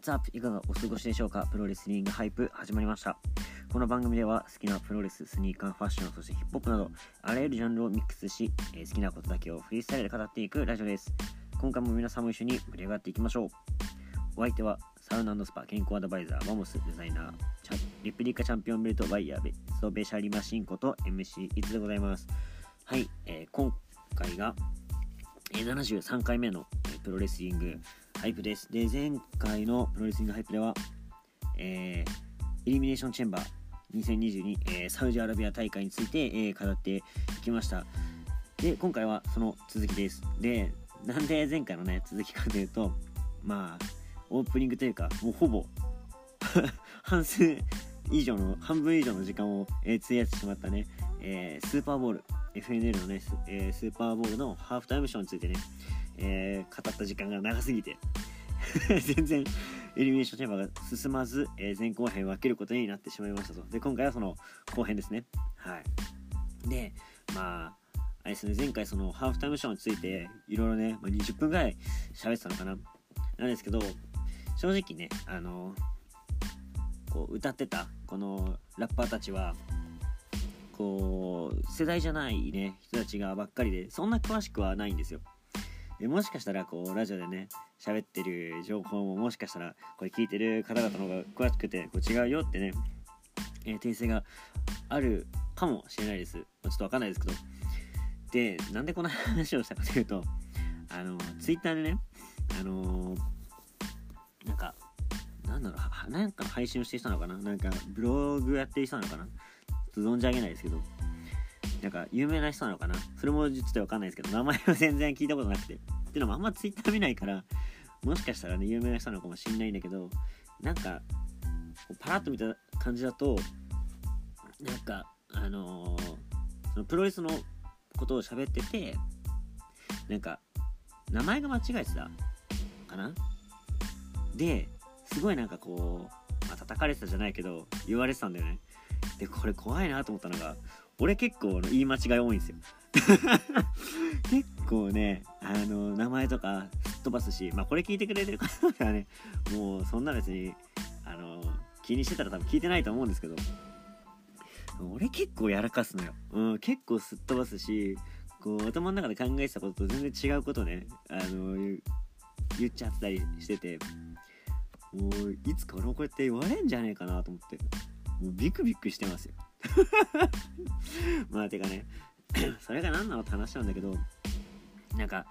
What's up? いかがお過ごしでしょうか？プロレスリングハイプ始まりました。この番組では好きなプロレス、スニーカー、ファッション、そしてヒップホップなど、あらゆるジャンルをミックスし、えー好きなことだけをフリースタイルで語っていくラジオです。今回も皆さんも一緒に盛り上がっていきましょう。お相手は、サウナスパ健康アドバイザー、マモスデザイナー、チャリプリカチャンピオンベルトワイヤーベストベシャリマシンこと MC いつでございます。はい、えー今回が、えー73回目の、えープロレスリングハイプです。で、前回のプロレスリングハイプでは、えーイルミネーションチェンバー2022、えーサウジアラビア大会について、えー語っていきました。で、今回はその続きです。で、なんで前回のね、続きかというと、まあ、オープニングというか、もうほぼ 半数以上の、半分以上の時間を、えー費やしてしまったね、えースーパーボール、FNL のね、ス,、えースーパーボールのハーフタイムショーについてね、えー語った時間が長すぎて 全然エリミネーションチェンバーが進まず、えー前後編分けることになってしまいましたと。で今回はその後編ですね。はい。でまああれですね。前回そのハーフタイムショーについていろいろね、まあ、20分ぐらい喋ってたのかな。なんですけど正直ねあのこう歌ってたこのラッパーたちはこう世代じゃないね人たちがばっかりでそんな詳しくはないんですよ。でもしかしたらこうラジオでね喋ってる情報ももしかしたらこれ聞いてる方々の方が詳しくてこう違うよってね、えー訂正があるかもしれないです、まあちょっとわかんないですけど。でなんでこの話をしたかというとあのツイッターでねあのーなんかなんだろうなんか配信をしてる人なのかな？なんかブログやってる人なのかな？ちょっと存じ上げないですけど。なんか有名な人なのかな？それもちょっとわかんないですけど名前は全然聞いたことなくて。っていうのもあんまツイッター見ないからもしかしたらね有名な人なのかもしんないんだけどなんかパラッと見た感じだとなんかあのーそのプロレスのことを喋っててなんか名前が間違えてたかな？ですごいなんかこう、まあ、叩かれてたじゃないけど言われてたんだよね。でこれ怖いなと思ったのが俺結構言い間違い多いんですよ。結構ねあの名前とかすっ飛ばすしまあこれ聞いてくれてる方はねもうそんな別にあの気にしてたら多分聞いてないと思うんですけど俺結構やらかすのよ、うん、結構すっ飛ばすしこう頭の中で考えてたことと全然違うことねあの言っちゃったりしててもういつか俺もこうやって言われんじゃねえかなと思ってもうビクビクしてますよ。まあてかね それが何なのって話なんだけどなんか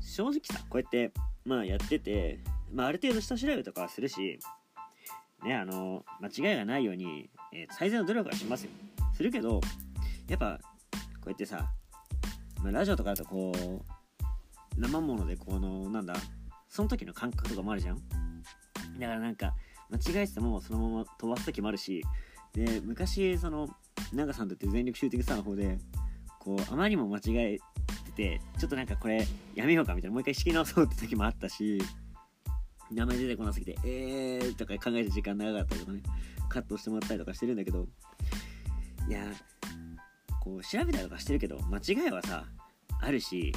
正直さこうやってまあやってて、まあ、ある程度下調べとかはするしねあの間違いがないように、えー最善の努力はしますよ。するけどやっぱこうやってさ、まあ、ラジオとかだとこう生ものでこのなんだその時の感覚とかもあるじゃん。だからなんか間違えててもそのまま飛ばす時もあるしで昔その長さんとって全力シューティングスターの方でこうあまりにも間違えててちょっとなんかこれやめようかみたいなもう一回仕切り直そうって時もあったし名前出てこなすぎてえーとか考える時間長かったりとかねカットしてもらったりとかしてるんだけどいやこう調べたりとかしてるけど間違いはさあるし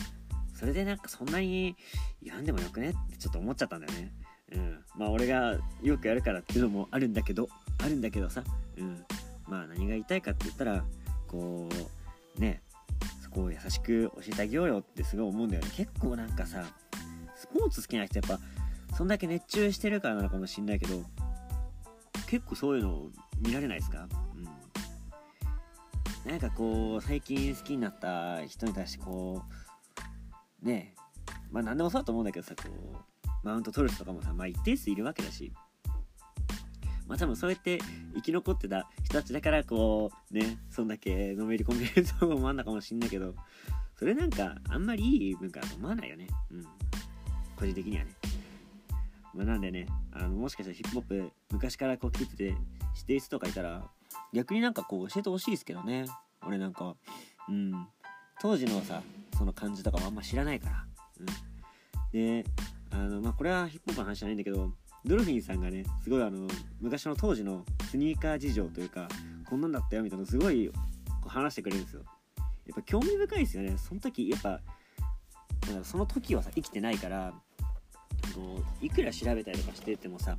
それでなんかそんなに言わんでもよくねってちょっと思っちゃったんだよね。うん。まあ俺がよくやるからっていうのもあるんだけどあるんだけどさ。うん。まあ何が言いたいかって言ったらこうねそこを優しく教えてあげようよってすごい思うんだよね。結構なんかさスポーツ好きな人やっぱそんだけ熱中してるからなのかもしんないけど結構そういうの見られないですか？うん。なんかこう最近好きになった人に対してこうねえまあ何でもそうだと思うんだけどさこうマウント取る人とかもさまあ一定数いるわけだし。まあ多分そうやって生き残ってた人たちだからこうねそんだけのめり込めると思わんだかもしんないけど。それなんかあんまりいい文化だと思わないよね。うん。個人的にはね。まあなんでねあのもしかしたらヒップホップ昔からこう聞いてて知ってる人とかいたら逆になんかこう教えてほしいですけどね。俺なんかうん。当時のさその感じとかもあんま知らないから。うん。であのまあこれはヒップホップの話じゃないんだけどドルフィンさんがねすごいあの昔の当時のスニーカー事情というかこんなんだったよみたいなのすごい話してくれるんですよ。やっぱ興味深いですよね。その時やっぱその時はさ生きてないからこういくら調べたりとかしててもさ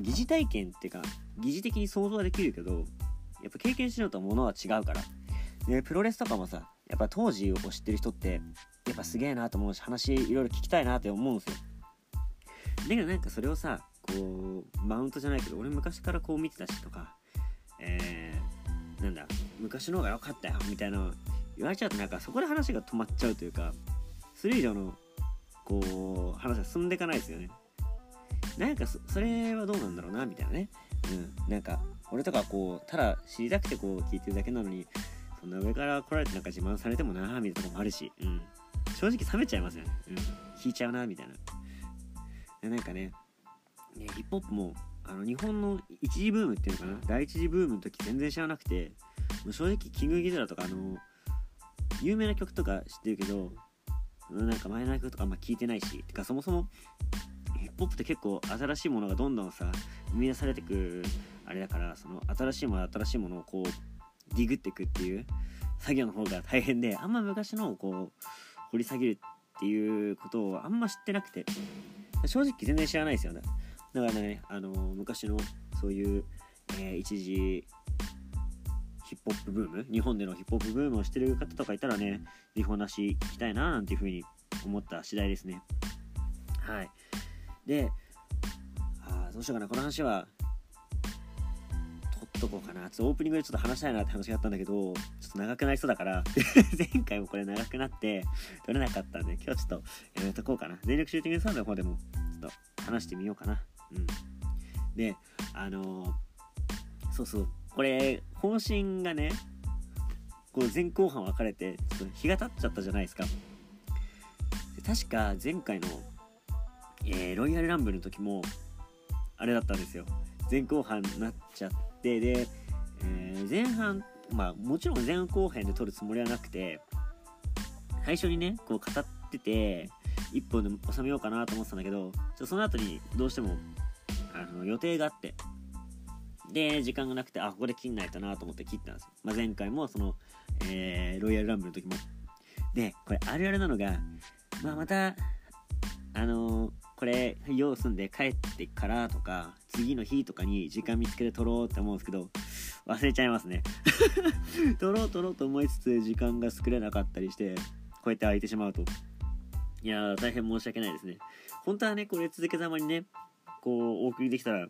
疑似体験っていうか疑似的に想像はできるけどやっぱ経験しようとものは違うから。でプロレスとかもさやっぱ当時を知ってる人ってやっぱすげえなと思うし話いろいろ聞きたいなって思うんですよ。だけどなんかそれをさこうマウントじゃないけど俺昔からこう見てたしとかえー、なんだ昔の方が良かったよみたいな言われちゃうとなんかそこで話が止まっちゃうというかそれ以上のこう話が進んでいかないですよね。なんかそれはどうなんだろうなみたいなね。うん。なんか俺とかこうただ知りたくてこう聞いてるだけなのにそんな上から来られてなんか自慢されてもなみたいなとこもあるし、うん、正直冷めちゃいますよね、うん、引いちゃうなみたいな。なんかねねヒップホップもあの日本の一次ブームっていうのかな？第一次ブームの時全然知らなくてもう正直キングギドラとかあの有名な曲とか知ってるけどなんか前の曲とかあんま聞いてないしてかそもそもヒップホップって結構新しいものがどんどんさ生み出されてくあれだからその新しいもの新しいものをこうディグってくっていう作業の方が大変であんま昔のをこう掘り下げるっていうことをあんま知ってなくて。正直全然知らないですよね。だからねあの昔のそういう、えー、一時ヒップホップブーム日本でのヒップホップブームをしてる方とかいたらね日本なし聞きたいななんていうふうに思った次第ですね。はい。であどうしようかな。この話はとこうかな。ちょっとオープニングでちょっと話したいなって話があったんだけど、ちょっと長くなりそうだから 前回もこれ長くなって取れなかったんで、今日はちょっとやめとこうかな。全力シューティングサウンドの方でもちょっと話してみようかな。うん。で、あのー、そうそう、これ、方針がね、こう前後半分かれて、ちょっと日が経っちゃったじゃないですか。確か前回の、えー、ロイヤルランブルの時も、あれだったんですよ。前後半になっちゃって、でで、えー、前半まあもちろん前後編で撮るつもりはなくて最初にねこう語ってて1本で収めようかなと思ってたんだけどちょその後にどうしてもあの予定があってで時間がなくてあここで切んないとなと思って切ったんですよ、まあ、前回もその、えー、ロイヤルランブルの時も。でこれあるあるなのが、まあ、またあのーこれ用済んで帰ってからとか次の日とかに時間見つけて撮ろうって思うんですけど忘れちゃいますね。撮ろう撮ろうと思いつつ時間が作れなかったりしてこうやって空いてしまうと。いやー大変申し訳ないですね。本当はねこれ続けざまにねこうお送りできたら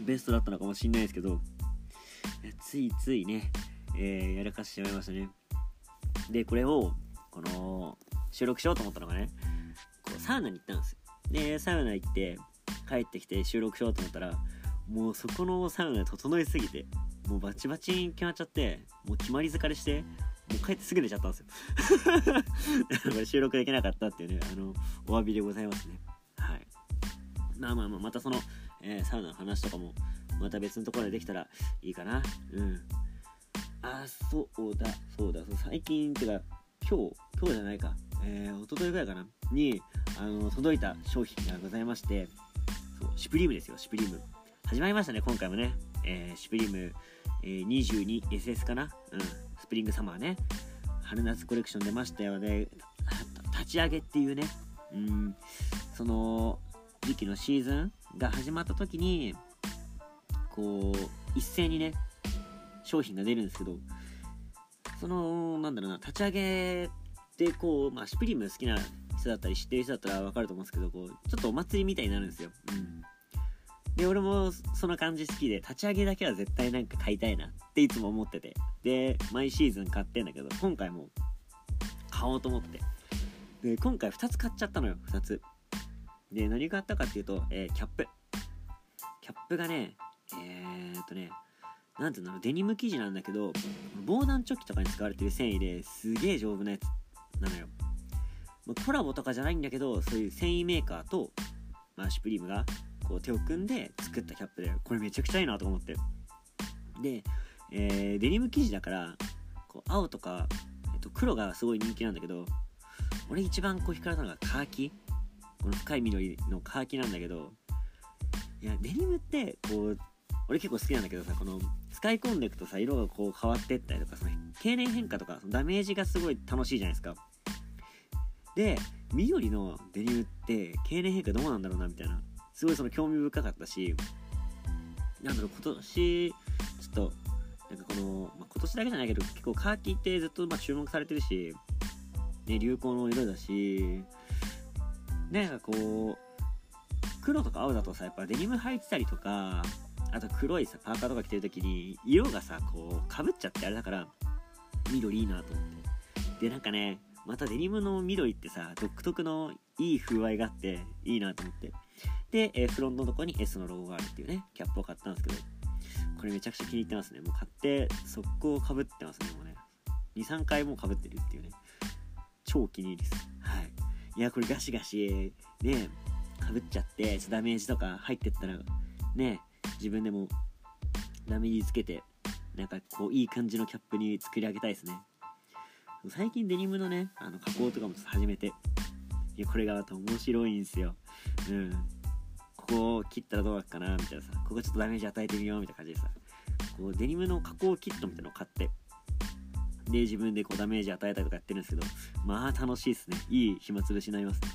ベストだったのかもしんないですけどついついね、えー、やらかしてしまいましたね。でこれをこの収録しようと思ったのがねこうサウナに行ったんですよ。でサウナ行って帰ってきて収録しようと思ったらもうそこのサウナ整いすぎてもうバチバチに決まっちゃってもう決まり疲れしてもう帰ってすぐ出ちゃったんですよ。こ れ収録できなかったっていうねあのお詫びでございますね。はい。まあまあまあまたその、えー、サウナの話とかもまた別のところでできたらいいかな。うん。あそうだそうだそう最近ってか今日今日じゃないか。えー、一昨日ぐらいかな。にあの届いた商品がございましてそうシュプリームですよシュプリーム。始まりましたね今回もね、えー、シュプリーム、えー、22SS かな。うんスプリングサマーね。春夏コレクション出ましたよね。立ち上げっていうね。うんその時期のシーズンが始まった時にこう一斉にね商品が出るんですけどそのなんだろうな立ち上げでこう、まあ、シュプリーム好きな人だったり知ってる人だったら分かると思うんですけどこうちょっとお祭りみたいになるんですよ、うん、で俺もその感じ好きで立ち上げだけは絶対なんか買いたいなっていつも思ってて。で毎シーズン買ってんだけど今回も買おうと思って。で今回2つ買っちゃったのよ2つ。で何買ったかっていうと、えー、キャップ。キャップがねえー、っとねなんていうのデニム生地なんだけど防弾チョッキとかに使われてる繊維ですげえ丈夫なやつなのよ。コラボとかじゃないんだけど、そういう繊維メーカーと、まあ、シュプリームがこう手を組んで作ったキャップで、これめちゃくちゃいいなと思って。で、えー、デニム生地だから、こう青とか、えっと、黒がすごい人気なんだけど、俺一番こう惹かれたのがカーキこの深い緑のカーキなんだけど、いや、デニムって、こう、俺結構好きなんだけどさ、この使い込んでいくとさ、色がこう変わってったりとか、その経年変化とか、そのダメージがすごい楽しいじゃないですか。で緑のデニムって経年変化どうなんだろうなみたいなすごいその興味深かったしなんだろう今年ちょっとなんかこの、まあ、今年だけじゃないけど結構カーキってずっとま注目されてるし、ね、流行の色だしなんかこう黒とか青だとさやっぱデニム履いてたりとかあと黒いさパーカーとか着てる時に色がさこうかぶっちゃってあれだから緑いいなと思って。でなんかねまたデニムの緑ってさ独特のいい風合いがあっていいなと思って。で、え、フロントのとこに S のロゴがあるっていうねキャップを買ったんですけどこれめちゃくちゃ気に入ってますね。もう買って速攻かぶってますねもうね。23回もかぶってるっていうね。超気に入りです。はい。いやこれガシガシねかぶっちゃってダメージとか入ってったらね自分でもダメージつけてなんかこういい感じのキャップに作り上げたいですね。最近デニムのねあの加工とかも始めていやこれがまた面白いんですよ。うん。ここを切ったらどうなるかなみたいなさここちょっとダメージ与えてみようみたいな感じでさこうデニムの加工キットみたいなのを買ってで自分でこうダメージ与えたりとかやってるんですけどまあ楽しいですね。いい暇つぶしになりますね。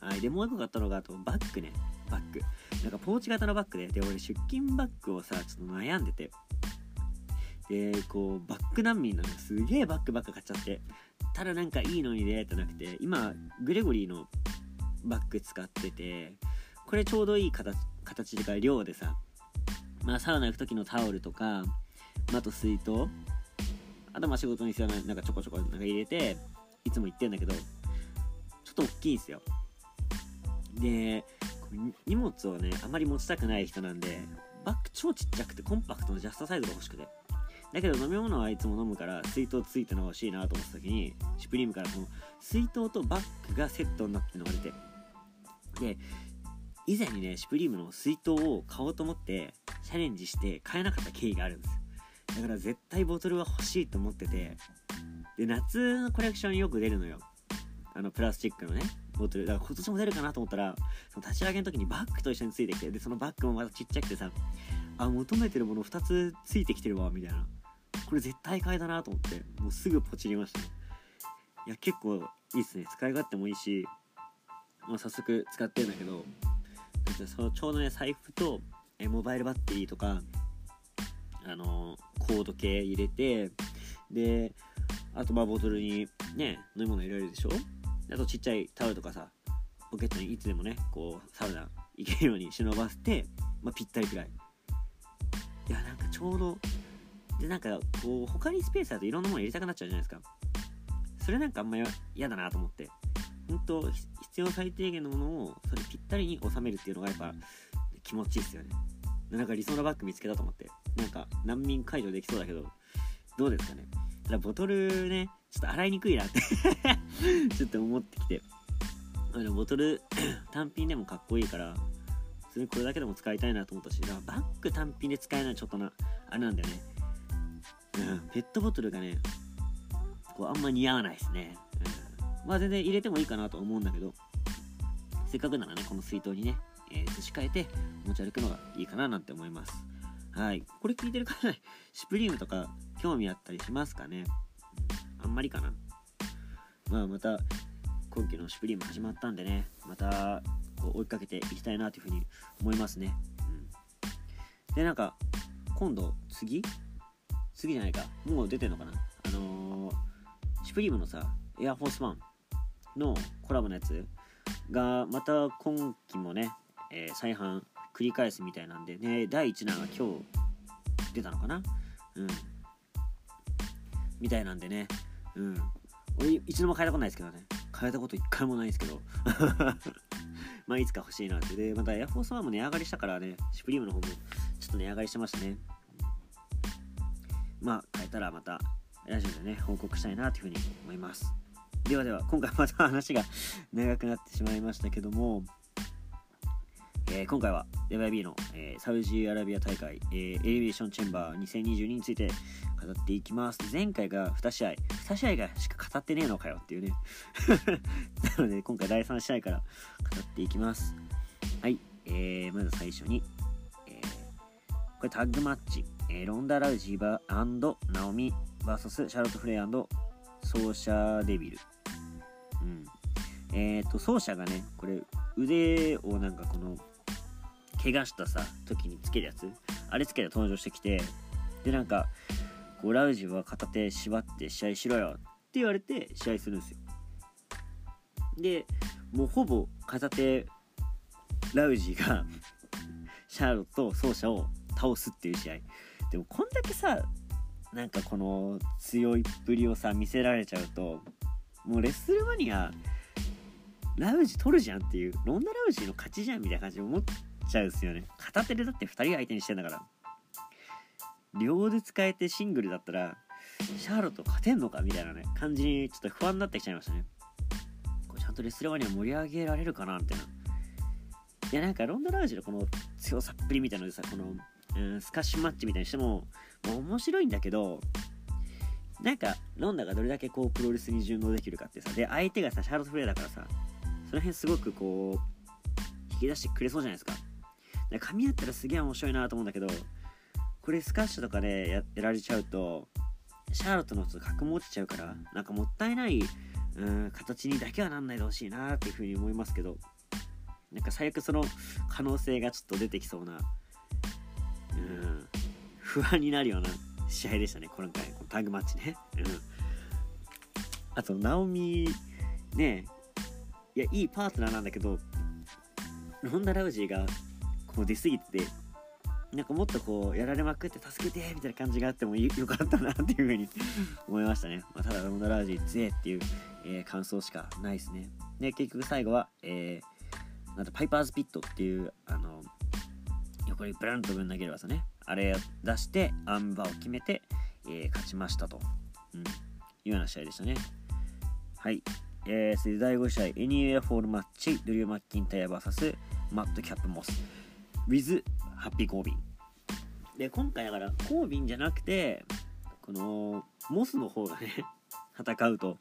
はい。でもう一個買ったのがあとバッグね。バッグ。なんかポーチ型のバッグでで俺出勤バッグをさちょっと悩んでて。でこうバック難民なのすげえバッグばっか買っちゃって。ただなんかいいのにねってなくて今グレゴリーのバッグ使っててこれちょうどいい形形か量でさまあサウナ行く時のタオルとか、まあ、と水筒あとまあ仕事に必要ななんかちょこちょこなんか入れていつも行ってんだけどちょっと大きいんすよ。で荷物をねあまり持ちたくない人なんでバッグ超ちっちゃくてコンパクトのジャストサイズが欲しくて。だけど飲み物はいつも飲むから水筒ついてのが欲しいなと思った時にシュプリームからこの水筒とバッグがセットになってるのが出て。で以前にねシュプリームの水筒を買おうと思ってチャレンジして買えなかった経緯があるんですだから絶対ボトルは欲しいと思ってて。で夏のコレクションよく出るのよ。あのプラスチックのね。ボトルだから今年も出るかなと思ったらその立ち上げの時にバッグと一緒についてきてでそのバッグもまたちっちゃくてさあ求めてるもの2つついてきてるわみたいな。これ絶対買いだなと思ってもうすぐポチりましたね。いや結構いいっすね。使い勝手もいいし、まあ、早速使ってるんだけどそのちょうどね財布とえモバイルバッテリーとかあのコード系入れてであとまあボトルにね飲み物入れるでしょ？あとちっちゃいタオルとかさポケットにいつでもねこうサウナ行けるように忍ばせて、まあ、ぴったりくらい。いやなんかちょうどでなんかこう他にスペースあるといろんなもの入れたくなっちゃうじゃないですか。それなんかあんま嫌だなと思って。本当必要最低限のものをそれぴったりに収めるっていうのがやっぱ気持ちいいっすよね。なんか理想のバッグ見つけたと思って。なんか難民解除できそうだけどどうですかね。だボトルねちょっと洗いにくいなって。ちょっと思ってきて。あのボトル 単品でもかっこいいから普通にこれだけでも使いたいなと思ったしバッグ単品で使えないのはちょっとなあれなんだよね。うんペットボトルがねこうあんま似合わないですね、うん、まあ全然入れてもいいかなと思うんだけどせっかくならねこの水筒にね、えー、移し替えて持ち歩くのがいいかななんて思います。はい。これ聞いてる方ねシュプリームとか興味あったりしますかね？あんまりかな。まあまた今期のシュプリーム始まったんでねまたこう追いかけていきたいなというふうに思いますね、うん、でなんか今度次？次じゃないか。もう出てんのかな？あのー、シュプリームのさエアフォースワンのコラボのやつがまた今期もね、えー、再販繰り返すみたいなんでね第1弾が今日出たのかな？うん。みたいなんでね。うん。俺一度も変えたことないですけどね。変えたこと一回もないですけど。まあいつか欲しいなって。でまたエアフォースワンも値上がりしたからね。シュプリームの方もちょっと値上がりしてましたね。まあ変えたらまたラジオでね報告したいなというふうに思います。ではでは今回また話が 長くなってしまいましたけども、えー、今回は WIB の、えー、サウジアラビア大会、えー、エレベーションチェンバー2022について語っていきます。前回が2試合。2試合がしか語ってねえのかよっていうね。なので今回第3試合から語っていきます。はい、えー、まず最初に、えー、これタッグマッチ。えー、ロンダ・ラウジーバーナオミ VS シャロット・フレアソーシャー・デビル、うん。えっ、ー、と奏者がねこれ腕をなんかこの怪我したさ時につけるやつ。あれつけて登場してきてでなんかこうラウジは片手縛って試合しろよって言われて試合するんですよ。でもうほぼ片手ラウジが シャーロット奏者を倒すっていう試合。でもこんだけさなんかこの強いっぷりをさ見せられちゃうともうレッスルマニアラウジ取るじゃんっていうロンダ・ラウジの勝ちじゃんみたいな感じで思っちゃうんですよね。片手でだって2人相手にしてんだから。両腕使えてシングルだったらシャーロット勝てんのかみたいなね感じにちょっと不安になってきちゃいましたね。これちゃんとレスルマニア盛り上げられるかなみたいな。いやなんかロンダ・ラウジのこの強さっぷりみたいなのでさこの、うん、スカッシュマッチみたいにしてもも面白いんだけどなんかロンダがどれだけこうプロレスに順応できるかってさで相手がさシャーロット・フレアだからさその辺すごくこう引き出してくれそうじゃないですか。で噛み合ったらすげえ面白いなと思うんだけどこれスカッシュとかでややられちゃうとシャーロットの人格も落ちちゃうからなんかもったいないうん形にだけはなんないでほしいなっていうふうに思いますけどなんか最悪その可能性がちょっと出てきそうなうん不安になるような試合でしたね今回。このタグマッチね。うん。あとナオミねいやいいパートナーなんだけどロンダ・ラウジーがこう出過ぎててなんかもっとこうやられまくって助けてみたいな感じがあってもよかったなっていう風に思いましたね、まあ、ただロンダ・ラウジー強えっていう、えー、感想しかないですね。で結局最後は、えー、なんパイパーズピットっていうあの横にブランとぶん投げる技ね。あれ出してアームバーを決めて、えー、勝ちましたと、うん、いうような試合でしたね。はい。えー、それで第5試合、エニウェアフォールマッチ、ドリュー・マッキンタイヤ VS マッドキャップ・モス、with ハッピー・コービン。で、今回だから、コービンじゃなくて、この、モスの方がね 戦うと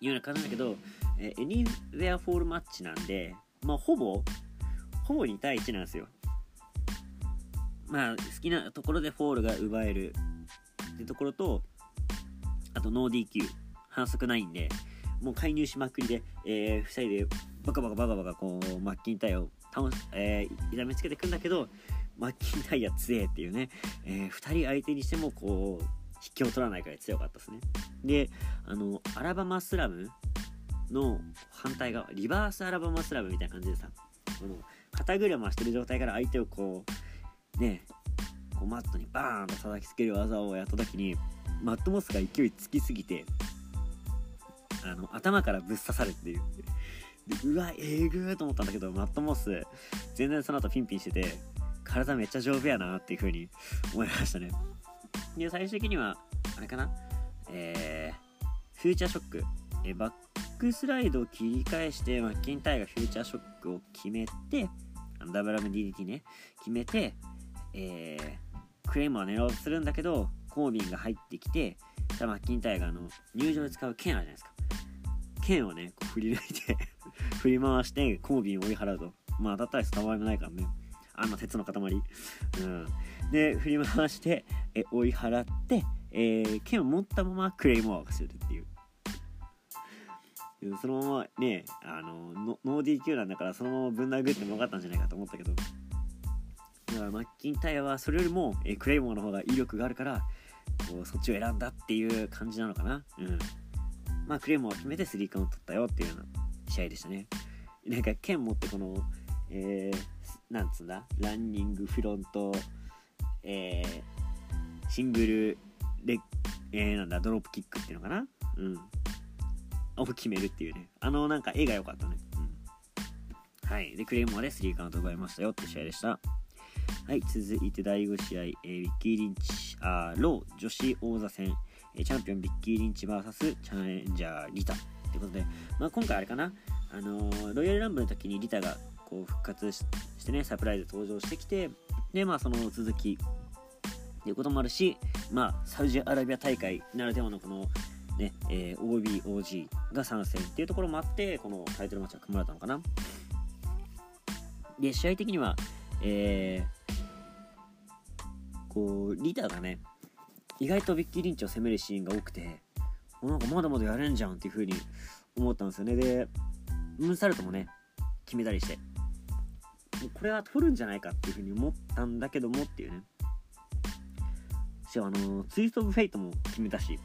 いうような感じだけど、えー、エニーウェアフォールマッチなんで、まあ、ほぼ、ほぼ2対1なんですよ。まあ、好きなところでフォールが奪えるってところと、あとノー DQ、反則ないんで、もう介入しまくりで、えー、2人でバカバカバカバカこうマッキンタイヤを倒、えー、痛めつけてくんだけどマッキンタイヤ強えっていうね、えー、2人相手にしてもこう引きを取らないくら強かったですね。であのアラバマスラムの反対側リバースアラバマスラムみたいな感じでさこの肩車してる状態から相手をこうねこうマットにバーンと叩きつける技をやった時にマットモスが勢いつきすぎてあの頭からぶっ刺さるっていう。うわえぐーと思ったんだけどマットモス全然その後ピンピンしてて体めっちゃ丈夫やなっていう風に思いましたね。で最終的にはあれかな？えー、フューチャーショック、えバックスライドを切り返してマッキンタイがフューチャーショックを決めてあの WMDDT ね。決めてえー、クレームを狙おうとするんだけどコービンが入ってきてマッキンタイがあの入場で使う剣あるじゃないですか。剣をねこう振り抜いて 振り回してコービンを追い払うと。まあ当たったら伝わりもないからね。あんな鉄の塊。うん。で振り回してえ追い払ってえー、剣を持ったままクレイモアをするっていう。そのままねあのノー DQ なんだからそのままぶん殴ってもよかったんじゃないかと思ったけど。だからマッキンタイヤはそれよりも、えクレイモアの方が威力があるからこうそっちを選んだっていう感じなのかな。うん。まあ、クレームを決めてスリーカウント取ったよっていうような試合でしたね。なんか剣持ってこの、えー、なんつうんだ、ランニング、フロント、えー、シングルレえー、なんだ、ドロップキックっていうのかな？うん。を決めるっていうね。あの、なんか絵が良かったね。うん。はい。で、クレームまでスリーカウント奪いましたよって試合でした。はい、続いて第5試合、えー、ウィッキー・リンチ、あロー女子王座戦、チャンピオンビッキー・リンチ VS チャレンジャー・リタということで、まあ、今回あれかな、あのー、ロイヤルランブルの時にリタがこう復活してね、サプライズ登場してきて、で、まあその続きっていうこともあるし、まあサウジアラビア大会ならではのこのね、えー、OB、OG が参戦っていうところもあって、このタイトルマッチが組まれたのかな。で、試合的には、えー、こう、リタがね、意外とベッキー・リンチを攻めるシーンが多くてなんかまだまだやれんじゃんっていう風に思ったんですよねでムーンサルトもね決めたりしてこれは取るんじゃないかっていうふうに思ったんだけどもっていうね。しかもあのツイスト・オブ・フェイトも決めたし。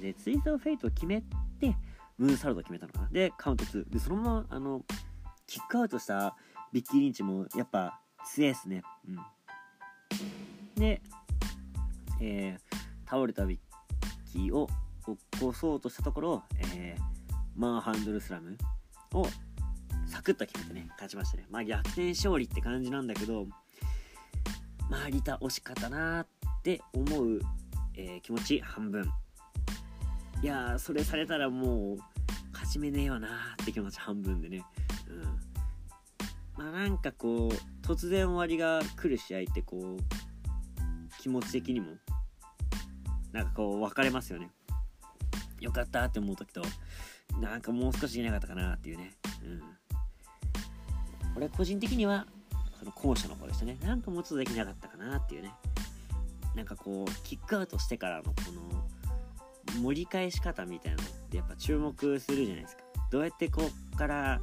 でツイスト・オブ・フェイトを決めてムーンサルトを決めたのかな。でカウント2でそのままあのキックアウトしたビッキー・リンチもやっぱ強いですね。うん。で、えー、倒れたビッキーを起こそうとしたところ、えー、マンハンドルスラムをサクッと決めてね勝ちましたね。まあ逆転勝利って感じなんだけどまあリタ惜しかったなって思う、えー、気持ち半分。いやそれされたらもう勝ち目ねえよなって気持ち半分でね。うん。まあなんかこう突然終わりが来る試合ってこう気持ち的にもなんかこう分かれますよね。よかったって思う時となんかもう少しいなかったかなっていうね。うん。俺個人的にはその後者の方でしたね。なんかもうちょっとできなかったかなっていうね。なんかこうキックアウトしてからのこの盛り返し方みたいなのってやっぱ注目するじゃないですか。どうやってこっから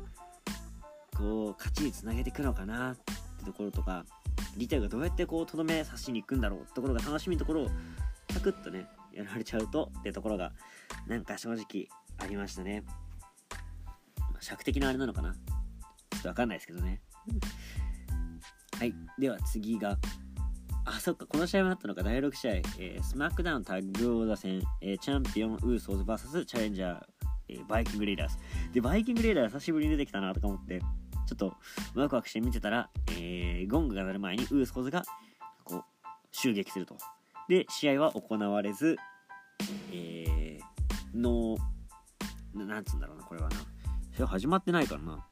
こう勝ちにつなげていくのかなってところとかリタイがどうやってこうとどめ刺しに行くんだろうってところが楽しみなところをサクッとねやられちゃうとってところがなんか正直ありましたね、尺的なあれなのかな。っとわかんないですけどねはいでは次があそっかこの試合もあったのか第6試合、えー、スマックダウンタッグオーダー戦、えー、チャンピオンウーソーズ VS チャレンジャー、えー、バイキングレイダーズでバイキングレイダー久しぶりに出てきたなとか思ってちょっとワクワクして見てたら、えー、ゴングが鳴る前にウーソーズがこう襲撃すると。で、試合は行われず、えー、の、なんつうんだろうな、これはな。試合始まってないからな。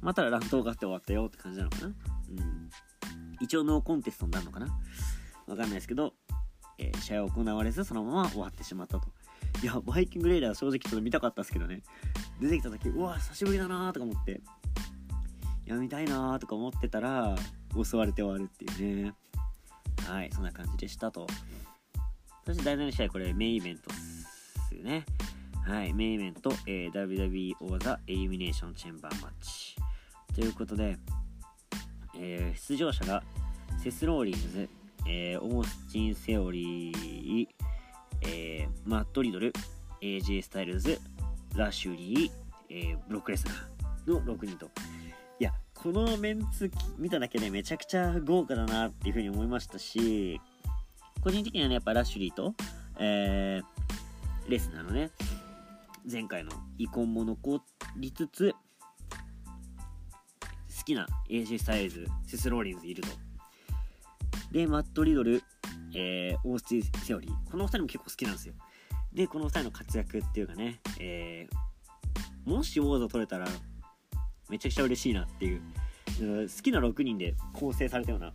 また乱闘があって終わったよって感じなのかな？うん。一応ノーコンテストになるのかな？わかんないですけど、えー、試合は行われず、そのまま終わってしまったと。いや、バイキングレイダー正直ちょっと見たかったですけどね。出てきた時、うわ、久しぶりだなーとか思って、いや、見たいなーとか思ってたら、襲われて終わるっていうね。はい、そんな感じでしたと。そして第7試合、これメインイベントですよね。はい、メインイベント、えー、WWE 王座エリミネーションチェンバーマッチ。ということで、えー、出場者がセス・ローリンズ、えー、オースティン・セオリー、えー、マット・リドル、AJ スタイルズ、ラッシュリー、えー、ブロックレスナーの6人と。いや、このメンツ見ただけでめちゃくちゃ豪華だなっていうふうに思いましたし、個人的にはね、やっぱラッシュリーと、えー、レスナーのね、前回の遺恨も残りつつ、好きな AJ スタイルズ、セス・ローリンズいると。で、マット・リドル、えー、オースティン・セオリー。この2人も結構好きなんですよ。で、この2人の活躍っていうかね、えー、もし王座取れたら、めちゃくちゃ嬉しいなっていう、好きな6人で構成されたような、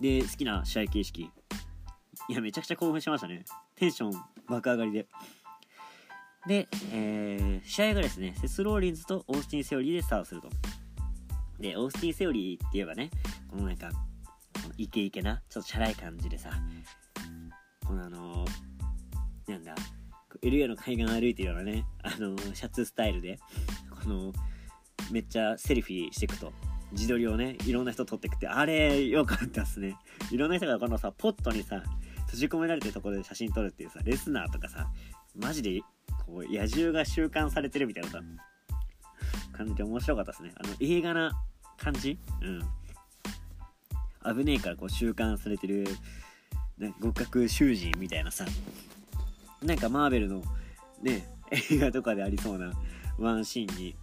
で、好きな試合形式。いや、めちゃくちゃ興奮しましたね。テンション爆上がりで。で、えー、試合がですね、セス・ローリンズとオースティン・セオリーでスタートすると。で、オースティン・セオリーって言えばね、このなんか、イケイケな、ちょっとチャラい感じでさ、このあのー、なんだ、LA の海岸歩いてるようなね、あのー、シャツスタイルで、この、めっちゃセルフィーしていくと、自撮りをね、いろんな人撮ってくって、あれ、よかったっすね。いろんな人がこのさ、ポットにさ、閉じ込められてるところで写真撮るっていうさ、レスナーとかさ、マジで、こう、野獣が習慣されてるみたいなさ、感じで面白かったですね。あの、映画な感じ？うん。危ねえからこう習慣されてるなんか極角囚人みたいなさ。なんかマーベルのね映画とかでありそうなワンシーンに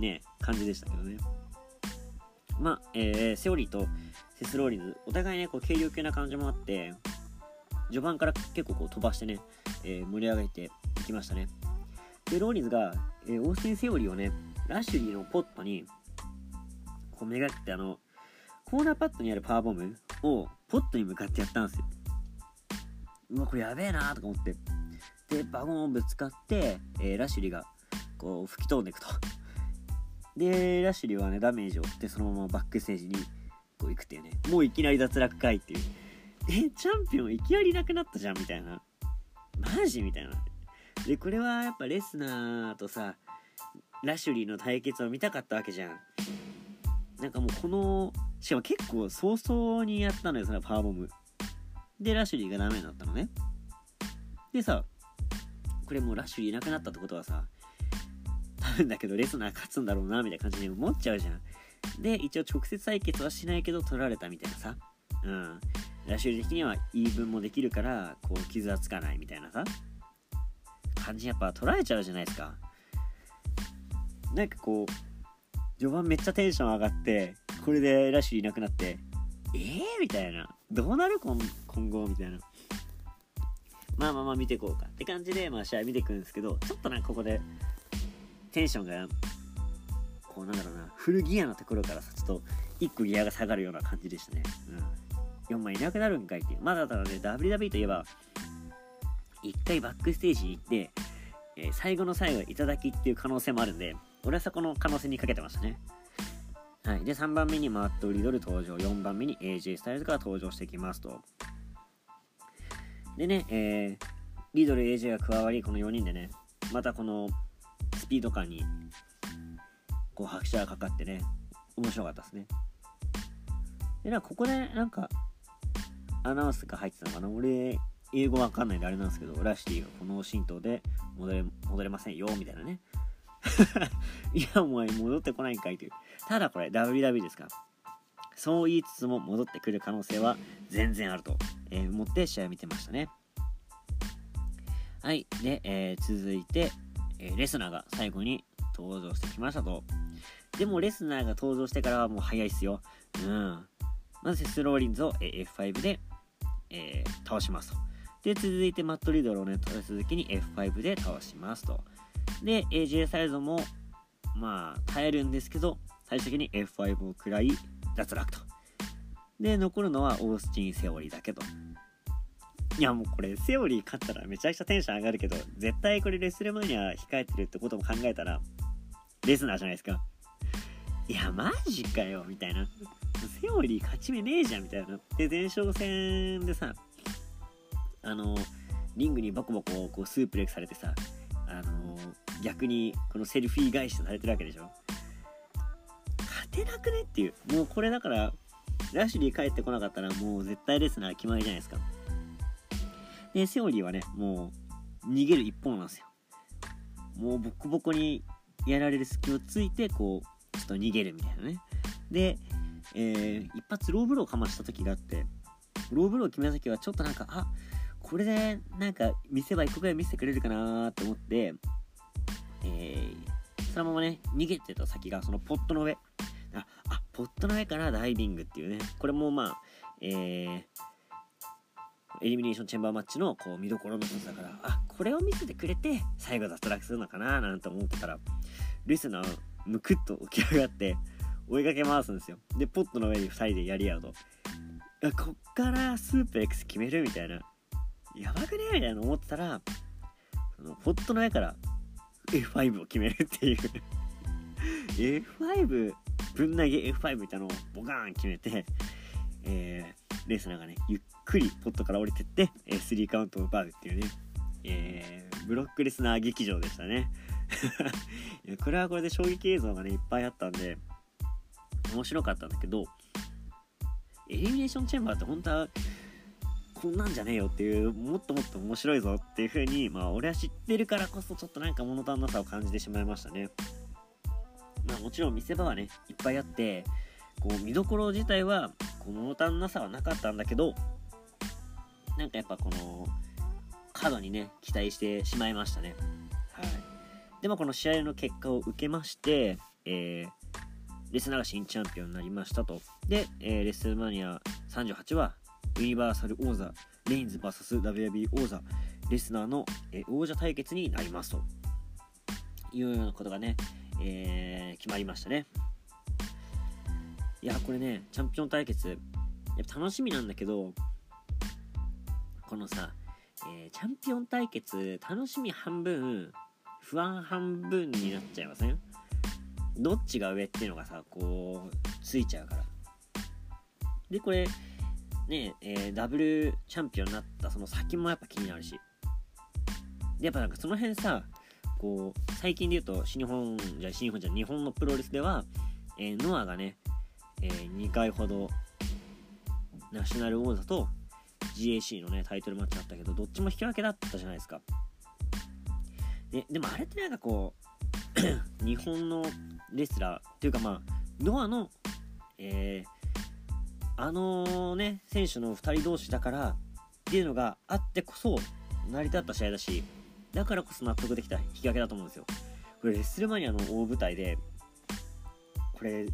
ね感じでしたけどね。まあ、えー、セオリーとセスローリンズお互いねこう軽量級な感じもあって序盤から結構こう飛ばしてね、えー、盛り上げていきましたね。でローリンズが、えー、オースティン・セオリーをねラッシュリーのポットにこうめがけてあのコーナーパッドにあるパワーボムをポットに向かってやったんですよ。うわ、これやべえなーとか思って。で、バゴンをぶつかって、えー、ラシュリがこう吹き飛んでいくと。で、ラシュリはね、ダメージを負ってそのままバックステージにこう行くっていうね。もういきなり脱落かいっていう。え、チャンピオンいきなりなくなったじゃんみたいな。マジみたいな。でこれはやっぱレスナーとさラシュリーの対決を見たかったわけじゃんなんかもうこのしかも結構早々にやったのよそのパワーボム。でラッシュリーがダメになったのね。でさこれもうラッシュリーいなくなったってことはさ多分だけどレスナー勝つんだろうなみたいな感じに思っちゃうじゃん。で一応直接対決はしないけど取られたみたいなさ。うん。ラッシュリー的には言い分もできるからこう傷はつかないみたいなさ。感じやっぱ取られちゃうじゃないですか。なんかこう序盤めっちゃテンション上がってこれでラッシュいなくなってえー、みたいな。どうなる？今今後？みたいな。まあまあまあ見ていこうか。って感じで、まあ、試合見ていくんですけどちょっとなんかここでテンションがこうなんだろうな。フルギアのところからさちょっと1個ギアが下がるような感じでしたね。うん。4枚いなくなるんかいっていう。まだただね WWE といえば1回バックステージに行って、えー、最後の最後いただきっていう可能性もあるんで俺はそこの可能性にかけてましたね。はい、で3番目にマット・リドル登場。4番目に AJ スタイルズが登場してきますと。でね、えー、リドル AJ が加わりこの4人でねまたこのスピード感にこう拍車がかかってね面白かったですね。でなんかここでなんかアナウンスが入ってたのかな？俺英語わかんないんであれなんですけどラシティがこの神道で戻れ戻れませんよみたいなね。いやお前戻ってこないんかいという。ただこれ WW ですか？そう言いつつも戻ってくる可能性は全然あると、えー、思って試合見てましたね。はいで、えー、続いて、えー、レスナーが最後に登場してきましたと。でもレスナーが登場してからはもう早いっすよ。うん。まずセスローリンズを F5 で、えー、倒しますと。で続いてマットリドルをね続きに F5 で倒しますと。で AJ サイズもまあ耐えるんですけど最終的に F5 を食らい脱落と。で残るのはオースティン・セオリーだけどいやもうこれセオリー勝ったらめちゃくちゃテンション上がるけど絶対これレスルマニア控えてるってことも考えたらレスナーじゃないですか。いやマジかよみたいな。セオリー勝ち目ねえじゃんみたいな。で前哨戦でさあのリングにボコボコこうスープレックされてさあの逆にこのセルフィー返しされてるわけでしょ？勝てなくねっていう。もうこれだからラッシュリー帰ってこなかったらもう絶対レスナー決まりじゃないですか。でセオリーはねもう逃げる一方なんですよ。もうボコボコにやられる隙をついてこうちょっと逃げるみたいなね。で、えー、一発ローブローかました時があってローブロー決めた時はちょっとなんかあこれでなんか見せ場一個ぐらい見せてくれるかなと思って、えー、そのままね逃げてた先がそのポットの上。ああポットの上からダイビングっていうね。これもまあえー、エリミネーションチェンバーマッチのこう見どころの一つだから。あこれを見せてくれて最後脱落するのかななんて思ってたらリスナーむくっと起き上がって追いかけ回すんですよ。でポットの上に2人でやり合うと。こっからスープ X 決めるみたいな。やばくねみたいな思ってたらそのポットの上から F5 を決めるっていう。F5 ぶん投げ F5 みたいなのをボカーン決めて、えー、レースナーがねゆっくりポットから降りてって、え、3カウントを奪うっていうね、えー、ブロックレスナー劇場でしたね。いやこれはこれで衝撃映像がねいっぱいあったんで面白かったんだけどエリミネーションチェンバーって本当はこんなんじゃねえよっていうもっともっと面白いぞっていう風にまあ俺は知ってるからこそちょっとなんか物足んなさを感じてしまいましたね。まあもちろん見せ場はねいっぱいあってこう見どころ自体はこう物足んなさはなかったんだけどなんかやっぱこの過度にね期待してしまいましたね。はい。でもこの試合の結果を受けましてえーレスナーが新チャンピオンになりましたと。で、えー、レスマニア38はユニバーサル王座レインズ VSWB 王座レスナーの、えー、王者対決になりますと。いうようなことがね、えー、決まりましたね。いやこれねチャンピオン対決やっぱ楽しみなんだけどこのさ、えー、チャンピオン対決楽しみ半分不安半分になっちゃいません？どっちが上っていうのがさこうついちゃうから。でこれねえー、ダブルチャンピオンになったその先もやっぱ気になるし。でやっぱなんかその辺さこう最近で言うと新日本じゃ新日本じゃ日本のプロレスでは、えー、ノアがね、えー、2回ほどナショナル王座と GAC のねタイトルマッチあったけどどっちも引き分けだったじゃないですか。ででもあれってなんかこう 日本のレスラーっていうかまあノアの、えー、あのね選手の2人同士だからっていうのがあってこそ成り立った試合だしだからこそ納得できた引き分けだと思うんですよ。これレッスルマニアの大舞台でこれ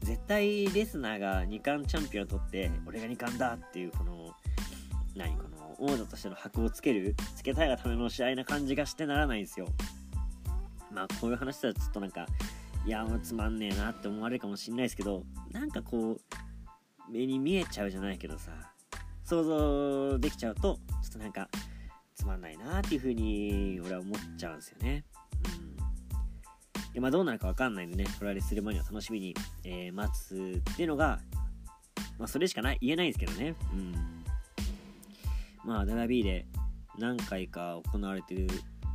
絶対レスナーが2冠チャンピオンを取って俺が2冠だっていうこの何この王座としての箔をつけるつけたいがための試合な感じがしてならないんですよ。まあこういう話だとちょっとなんかいやもうつまんねえなって思われるかもしんないですけどなんかこう目に見えちゃうじゃないけどさ想像できちゃうとちょっとなんかつまんないなっていう風に俺は思っちゃうんですよね。うん。でまあどうなるか分かんないんでねこれはレスルマニア楽しみに、えー、待つっていうのがまあそれしかない言えないですけどね。うん。まあ WB で何回か行われてる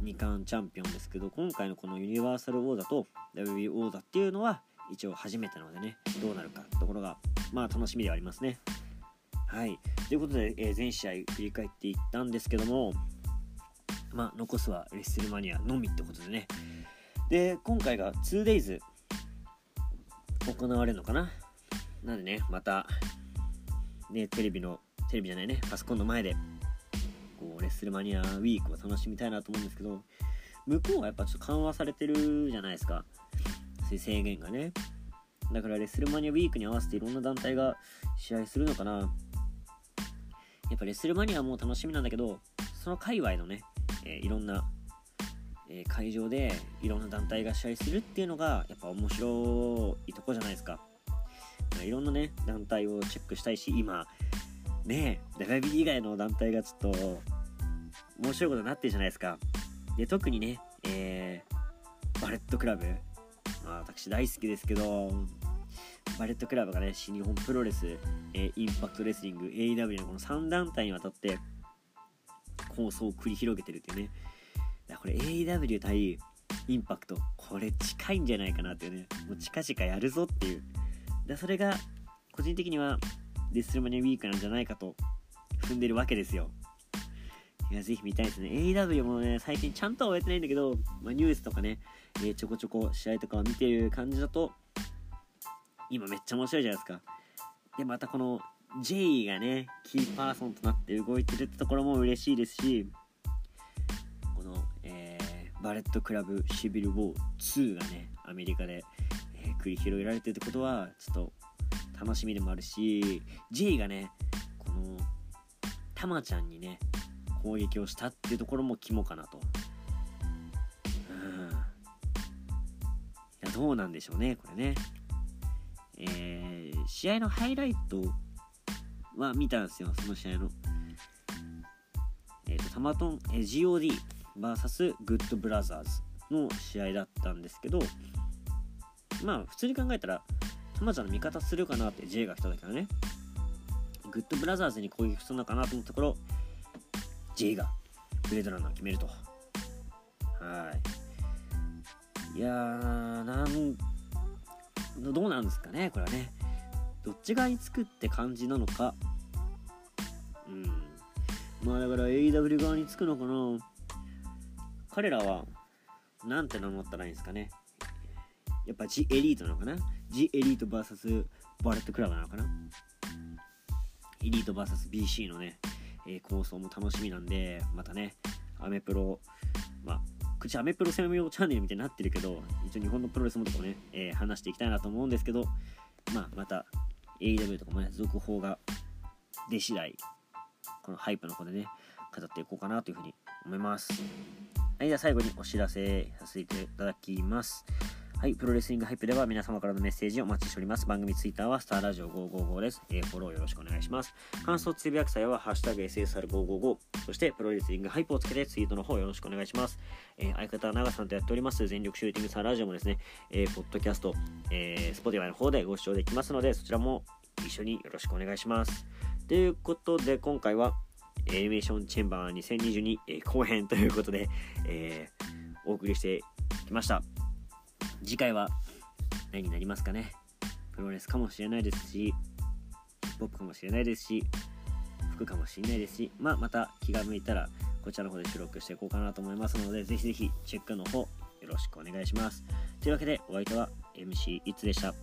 2冠チャンピオンですけど今回のこのユニバーサル王座と WB 王座っていうのは一応初めてなのでねどうなるかってところがまあ楽しみではありますね。はい。ということで、えー、全試合振り返っていったんですけどもまあ残すはレッスルマニアのみってことでね。で今回が 2days 行われるのかな？なんでねまたねテレビのテレビじゃないねパソコンの前でこうレッスルマニアウィークを楽しみたいなと思うんですけど向こうはやっぱちょっと緩和されてるじゃないですか。制限がね。だからレッスルマニアウィークに合わせていろんな団体が試合するのかな。やっぱレッスルマニアも楽しみなんだけどその界隈のね、えー、いろんな、えー、会場でいろんな団体が試合するっていうのがやっぱ面白いとこじゃないですか。いろんなね団体をチェックしたいし今ねえ WB 以外の団体がちょっと面白いことになってるじゃないですか。で特にね、えー、バレットクラブ、まあ、私大好きですけどバレットクラブがね新日本プロレス、えー、インパクトレスリング AEW のこの3団体にわたって抗争を繰り広げてるっていうね。だこれ AEW 対インパクトこれ近いんじゃないかなっていうね。もう近々やるぞっていう。だそれが個人的にはデスルマニアウィークなんじゃないかと踏んでるわけですよ。いや、ぜひ見たいですね。AW もね、最近ちゃんとは終えてないんだけど、まあ、ニュースとかね、えー、ちょこちょこ試合とかを見てる感じだと、今めっちゃ面白いじゃないですか。で、またこの J がね、キーパーソンとなって動いてるってところも嬉しいですし、この、えー、バレットクラブシビル・ウォー2がね、アメリカで、えー、繰り広げられてるってことは、ちょっと楽しみでもあるし、J がね、この、たまちゃんにね、攻撃をしたっていうところも肝かなと。うん。いや、どうなんでしょうね、これね。えー、試合のハイライトは見たんですよ、その試合の。えっ、ー、と、タマトン、えー、GODVS グッドブラザーズの試合だったんですけど、まあ、普通に考えたら、タマちゃんの味方するかなって J が来た時はね、グッドブラザーズに攻撃するのかなと思ったところ、J がブレードランナーを決めると。はい。いやー、なんどうなんですかね、これはね。どっち側につくって感じなのか。うん。まあだから AW 側につくのかな。彼らは、なんて名乗ったらいいんですかね。やっぱ G エリートなのかな ?G エリート VS バレットクラブなのかなエリート VSBC のね、えー、構想も楽しみなんで、またね、アメプロ、まあ、口アメプロ専用チャンネルみたいになってるけど、一応日本のプロレスもとかね、えー、話していきたいなと思うんですけど、まあ、また AEW とかもね、続報が出次第、このハイプの方でね、語っていこうかなというふうに思います。はい、では最後にお知らせさせていただきます。はい、プロレスリングハイプでは皆様からのメッセージをお待ちしております。番組ツイッターはスターラジオ555です。えー、フォローよろしくお願いします。感想つぶやく際は、ハッシュタグ SSR555、そしてプロレスリングハイプをつけてツイートの方よろしくお願いします。えー、相方長さんとやっております、全力シューティングスターラジオもですね、えー、ポッドキャスト、えー、スポティファイの方でご視聴できますので、そちらも一緒によろしくお願いします。ということで、今回は、エリミネーションチェンバー2022、え、後編ということで、え、お送りしてきました次回は何になりますかね？プロレスかもしれないですし僕かもしれないですし服かもしれないですし、まあ、また気が向いたらこちらの方で収録していこうかなと思いますのでぜひぜひチェックの方よろしくお願いします。というわけでお相手は MC いつでした？